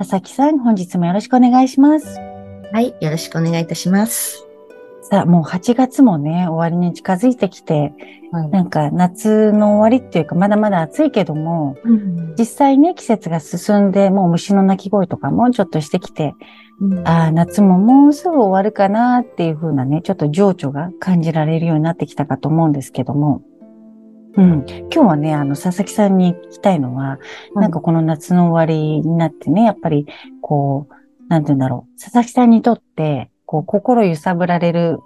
佐々木さん本日もよろしくお願いします。はい、よろしくお願いいたします。さあもう8月もね終わりに近づいてきてはい。なんか夏の終わりっていうかまだまだ暑いけどもうん。実際ね、季節が進んで、もう虫の鳴き声とかもちょっとしてきて、ああ、夏ももうすぐ終わるかなっていう風なね、ちょっと情緒が感じられるようになってきたかと思うんですけども、うん。今日はね、あの、佐々木さんに聞きたいのは、なんかこの夏の終わりになってね、やっぱり、こう、なんて言うんだろう、佐々木さんにとって、こう、心揺さぶられる、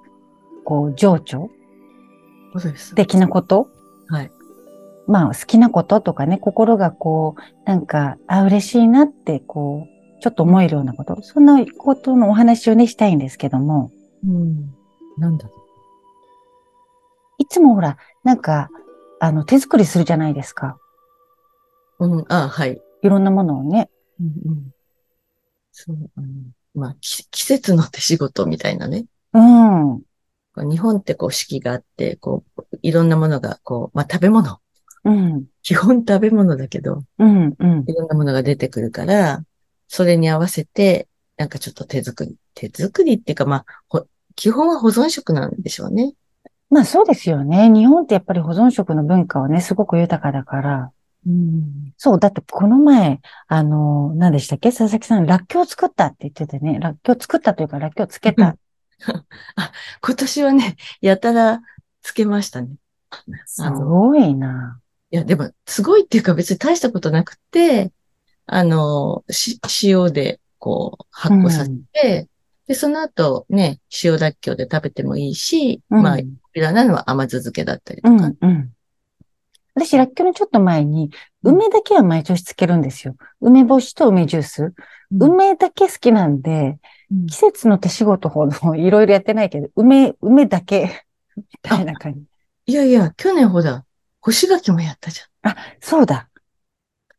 こう、情緒。的なこと？はい。まあ好きなこととかね、心がこう、なんか、あ、嬉しいなって、こう、ちょっと思えるようなこと、そんなことのお話をね、したいんですけども、うん。なんだろいつもほら、なんか、あの、手作りするじゃないですか。う。うん、あ、はい。いろんなものをね。うんうん。そう、あの、まあ、き季節の手仕事みたいなね。うん。日本ってこう四季があって、こう、いろんなものが、こう、まあ、食べ物。うん。基本食べ物だけど、うん。うんい。ろんなものが出てくるから、それに合わせて、なんかちょっと手作り。手作りっていうか、まあ、ほ基本は保存食なんでしょうね。まあそうですよね。日本ってやっぱり保存食の文化はね、すごく豊かだから。うん。そう、だってこの前、あの、何でしたっけ？佐々木さん、らっきょう作ったって言っててね、らっきょう作ったというか、らっきょうつけた。今年はね、やたらつけましたね。すごいな。いや、でも、すごいっていうか別に大したことなくて、あの、し、塩で、こう、発酵させて、で、その後、ね、塩らっきょうで食べてもいいし、うんまあ、いらなのは甘酢漬けだったりうとか。ん、うん。私、らっきょうのちょっと前に、梅だけは毎年つけるんですよ。梅干しと梅ジュース。うん梅だけ好きなんで、うん季節の手仕事ほど いろいろやってないけど、梅、梅だけ、みたいな感じ。いやいや、去年ほら、干し柿もやったじそうだ。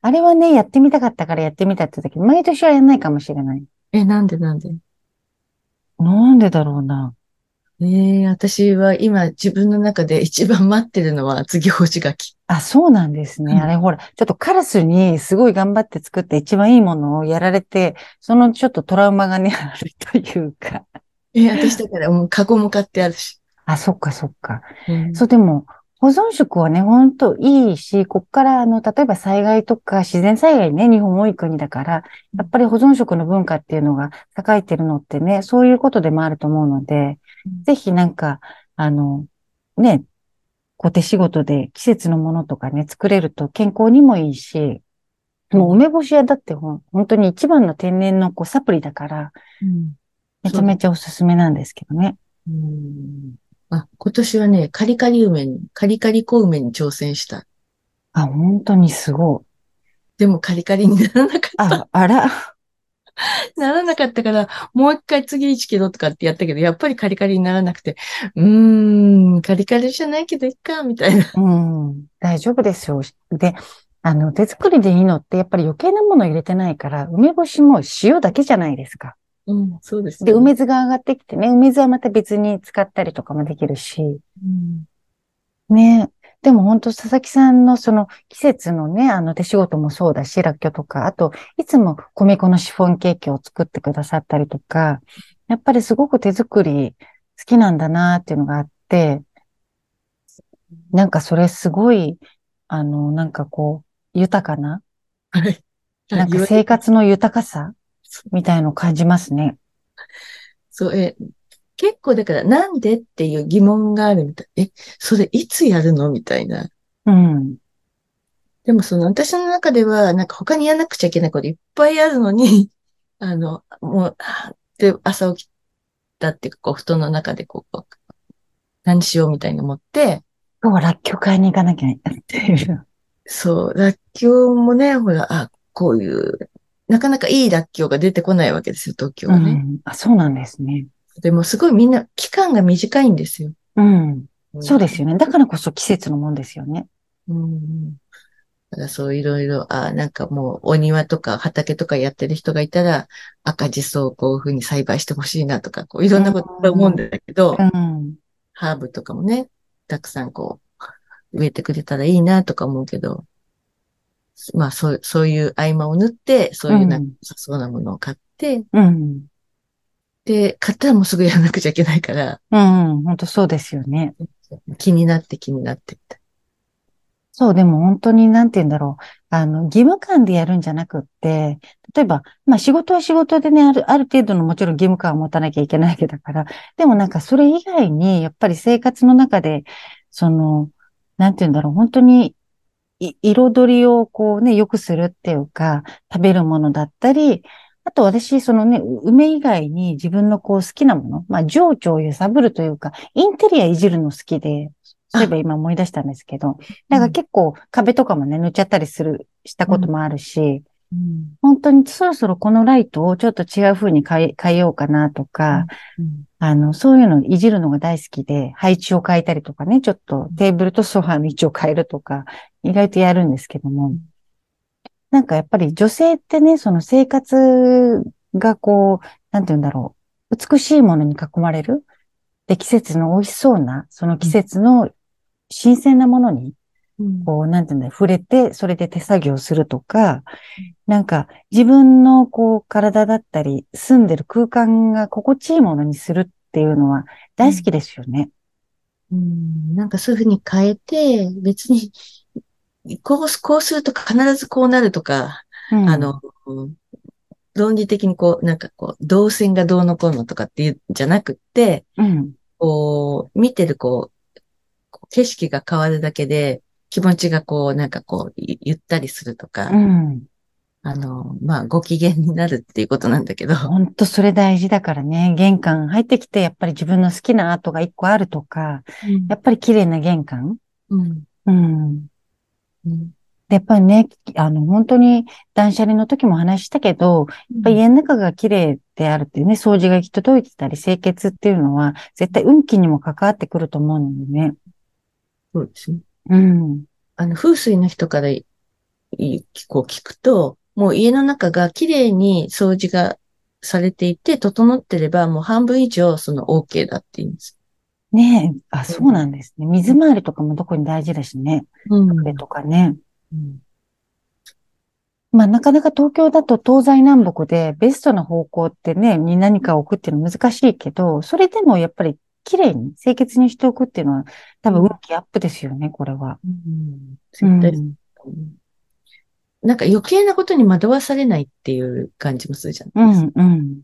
あれはね、やってみたかったからやってみたって言ったけど、毎年はやんないかもしれない。ゃん。え、なんでなんで？なんでだろうな。ええ私は今自分の中で一番待ってるのは次干し柿。あ、そうなんですね。うんあれほら、ちょっとカラスにすごい頑張って作って一番いいものをやられて、そのちょっとトラウマがね、あるというか。え、私だからもうカゴも買ってあるし。あ、そっかそっか。うんそう、でも、保存食はね、ほんといいし、こっから、あの、例えば災害とか自然災害ね、日本多い国だから、やっぱり保存食の文化っていうのが栄えてるのってね、そういうことでもあると思うのでうん、ぜひなんか、あの、ね、こう手仕事で季節のものとかね、作れると健康にもいいし、もう梅干し屋だってほん本当に一番の天然のこうサプリだから、うん。めちゃめちゃおすすめなんですけどね。うんあ、今年はね、カリカリ梅に、カリカリ小梅に挑戦した。あ、本当にすごい。でもカリカリにならなかった。あ、あら。ならなかったから、もう一回次1キロとかってやったけど、やっぱりカリカリにならなくて、うーん、カリカリじゃないけどいっか、みたいな。うん、大丈夫ですよ。で、あの、手作りでいいのって、やっぱり余計なもの入れてないから、梅干しも塩だけじゃないですか。うん、そうですで、ね。梅酢が上がってきてね、梅酢はまた別に使ったりとかもできるし、うんね。でも本当佐々木さんのその季節のね、あの手仕事もそうだし、らっきょうとか、あと、いつも米粉のシフォンケーキを作ってくださったりとか、やっぱりすごく手作り好きなんだなっていうのがあって、なんかそれすごい、あの、なんかこう、豊かな、はい。なんか生活の豊かさみたいのを感じますね。そう、え、結構だから、なんでっていう疑問があるみたい。え、それいつやるのみたいな。うん。でもその私の中では、なんか他にやらなくちゃいけないこといっぱいあるのに、あの、もう、で、朝起きたっていうか、こう、布団の中でこう、何しようみたいに思って、今日はらっきょう買いに行かなきゃっていう。そう、らっきょうもね、ほら、あ、こういうなかなかいいらっきょうが出てこないわけですよ、東京はね。うん。あ、そうなんですね。でもすごいみんな期間が短いんですよ。うん。そうですよね。だからこそ季節のもんですよね。うん。だからそういろいろ、あなんかもうお庭とか畑とかやってる人がいたら、赤じそをこういうふうに栽培してほしいなとか、こういろんなこと思うんだけど、うん。ハーブとかもね、たくさんこう、植えてくれたらいいなとか思うけど、まあそう、そういう合間を縫って、そういうなそうなものを買って、うん。で、買ったらもうすぐやらなくちゃいけないから、うん。本当そうですよね。気になって気になってって。そう、でも本当になんて言うんだろう。あの、義務感でやるんじゃなくって、例えば、まあ仕事は仕事でね、ある、ある程度のもちろん義務感を持たなきゃいけないわけだから、でもなんかそれ以外に、やっぱり生活の中で、その、なんて言うんだろう、本当に、い彩りをこうね、良くするっていうか、食べるものだったり、あと私、そのね、梅以外に自分のこう好きなもの、まあ情緒を揺さぶるというか、インテリアいじるの好きで、そういえば今思い出したんですけど、なんか結構壁とかもね、塗っちゃったりする、したこともあるし、うん。本当にそろそろこのライトをちょっと違う風に変え、変えようかなとか、うん。あの、そういうのをいじるのが大好きで、配置を変えたりとかね、ちょっとテーブルとソファーの位置を変えるとか、意外とやるんですけども、なんかやっぱり女性ってね、その生活がこう、なんて言うんだろう、美しいものに囲まれる。で、季節の美味しそうな、その季節の新鮮なものに、うん。こう、なんていうんだろう、触れて、それで手作業するとか、なんか自分のこう、体だったり、住んでる空間が心地いいものにするっていうのは大好きですよね。うん。なんかそういうふうに変えて、別に、こう、こうすると必ずこうなるとか、うんあ、の、うん論理的にこう、なんかこう、動線がどうのこうのとかっていうんじゃなくって、うん。こう、見てるこう、景色が変わるだけで、気持ちがこう、なんかこう、ゆゆったりするとか、うん。あの、まあ、ご機嫌になるっていうことなんだけど、本当それ大事だからね。玄関入ってきて、やっぱり自分の好きなアートが一個あるとか、やっぱり綺麗な玄関。うんうん。うんで、やっぱりね、あの、本当に断捨離の時も話したけど、やっぱり家の中が綺麗であるっていうね、掃除が行き届いてたり、清潔っていうのは、絶対運気にも関わってくると思うのでね。そうですね。うん。あの、風水の人からこう聞くと、もう家の中が綺麗に掃除がされていて、整ってれば、もう半分以上その OK だって言うんです。ねえ、あ、そうなんですね。水回りとかもどこに大事だしね。うんとかね。うんまあ、なかなか東京だと東西南北でベストな方向ってね、に何かを置くっていうのは難しいけど、それでもやっぱり綺麗に清潔にしておくっていうのは多分運気アップですよね、これは。うんうんなんか余計なことに惑わされないっていう感じもするじゃうないですか。ん、うん。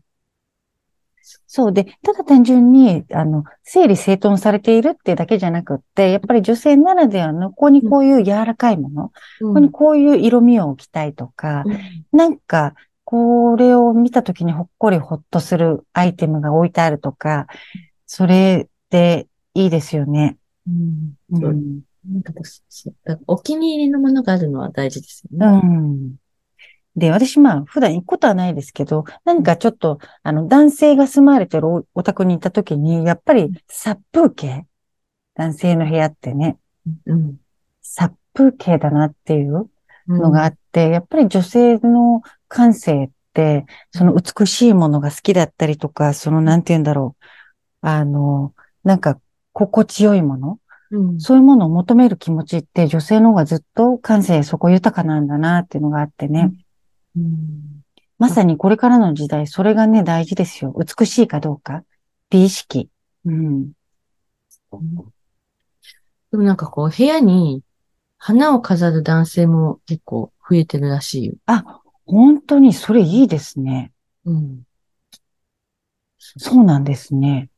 そうで、ただ単純に、あの、整理整頓されているってだけじゃなくって、やっぱり女性ならではの、ここにこういう柔らかいもの、ここにこういう色味を置きたいとか、なんか、これを見たときにほっこりほっとするアイテムが置いてあるとか、それでいいですよね。うんう。んなんかお気に入りのものがあるのは大事ですようね。ん。で、私、まあ、普段行くことはないですけど、何かちょっと、あの、男性が住まわれてるおお宅に行った時に、やっぱり殺風景？男性の部屋ってね、うん。殺風景だなっていううん。のがあって、やっぱり女性の感性って、その美しいものが好きだったりとか、その、なんて言うんだろう。あの、なんか、心地よいもの？うん。そういうものを求める気持ちって女性の方がずっと感性そこ豊かなんだなっていうのがあってね。うんまさにこれからの時代、それがね、大事ですよ。美しいかどうか。美意識。うん。でもなんかこう、部屋に花を飾る男性も結構増えてるらしいよ。あ、本当にそれいいですね。うん。そうなんですね。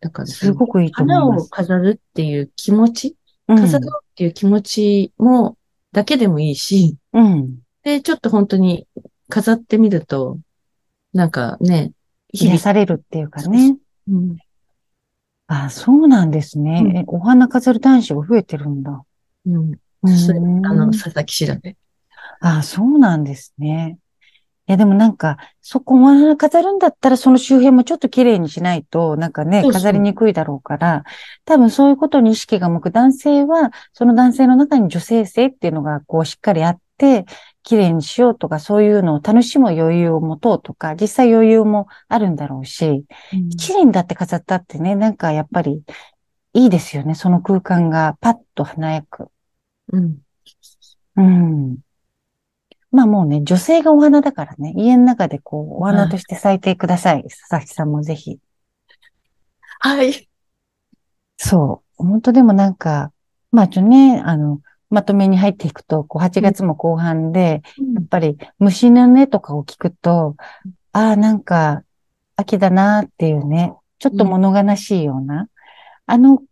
だから、すごくいいと思い花をます。飾るっていう気持ち、うん飾ろうっていう気持ちも、だけでもいいし、うん。で、ちょっと本当に飾ってみると、なんかね、癒されるっていうかね。うんあ、そうなんですね。うんえお花飾る男子が増えてるんだ。うん。うんあの、佐々木調べ。あ、そうなんですね。や、でもなんか、そこお花飾るんだったら、その周辺もちょっと綺麗にしないと、なんかね、飾りにくいだろうから、多分そういうことに意識が向く男性は、その男性の中に女性性っていうのが、こう、しっかりあって、綺麗にしようとか、そういうのを楽しむ余裕を持とうとか、実際余裕もあるんだろうし、うん一輪だって飾ったってね、なんかやっぱり、いいですよね。その空間がパッと華やく。うん。うん。まあもうね、女性がお花だからね、家の中でこう、お花として咲いてください。佐々木さんもぜひ。はい。そう。本当でもなんか、まあちょね、あの、まとめに入っていくと、こう、8月も後半で、やっぱり虫の音とかを聞くと、ああ、なんか、秋だなっていうね、ちょっと物悲しいような、あの、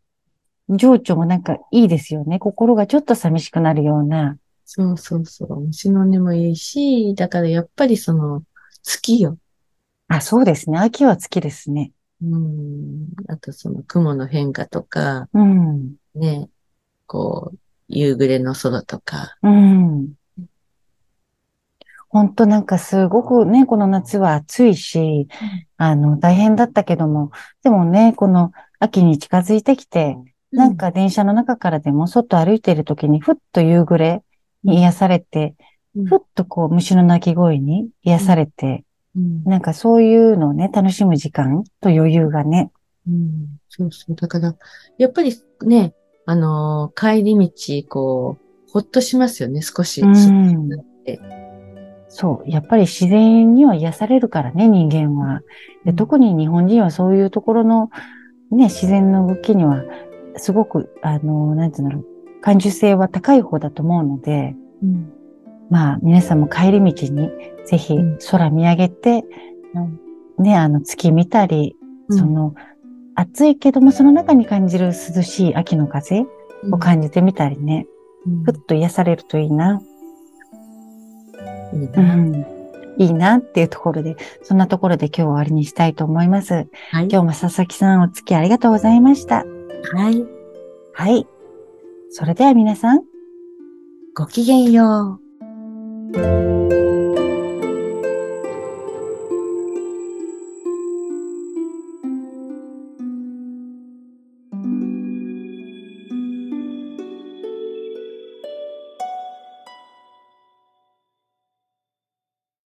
情緒もなんかいいですよね。心がちょっと寂しくなるような。そうそうそう。虫の音もいいし、だからやっぱりその、月よ。あ、そうですね。秋は月ですね。うん。あとその雲の変化とか、うん。ね、こう、夕暮れの空とか。うん。本当なんかすごくね、この夏は暑いし、あの、大変だったけども、でもね、この秋に近づいてきて、なんか電車の中からでも外歩いている時にふっと夕暮れに癒されて、うん、ふっとこう虫の鳴き声に癒されて、うん、なんかそういうのをね、楽しむ時間と余裕がね。うん、そうそう。だから、やっぱりね、あのー帰り道、こう、ほっとしますよね、少し。うん。てそう。やっぱり自然には癒されるからね、人間は。でうん。特に日本人はそういうところのね、自然の動きには、すごく、あの、なんていうんだろう、感受性は高い方だと思うので、うん。まあ、皆さんも帰り道に、ぜひうん。空見上げて、ね、あの、月見たり、うん。その、暑いけども、その中に感じる涼しい秋の風を感じてみたりね、うんふっと癒されるといいな。いいうな。ん。いいなっていうところで、そんなところで今日は終わりにしたいと思います。はい。今日も佐々木さんお付き合いありがとうございました。はい。はい。それでは皆さん、ごきげんよう。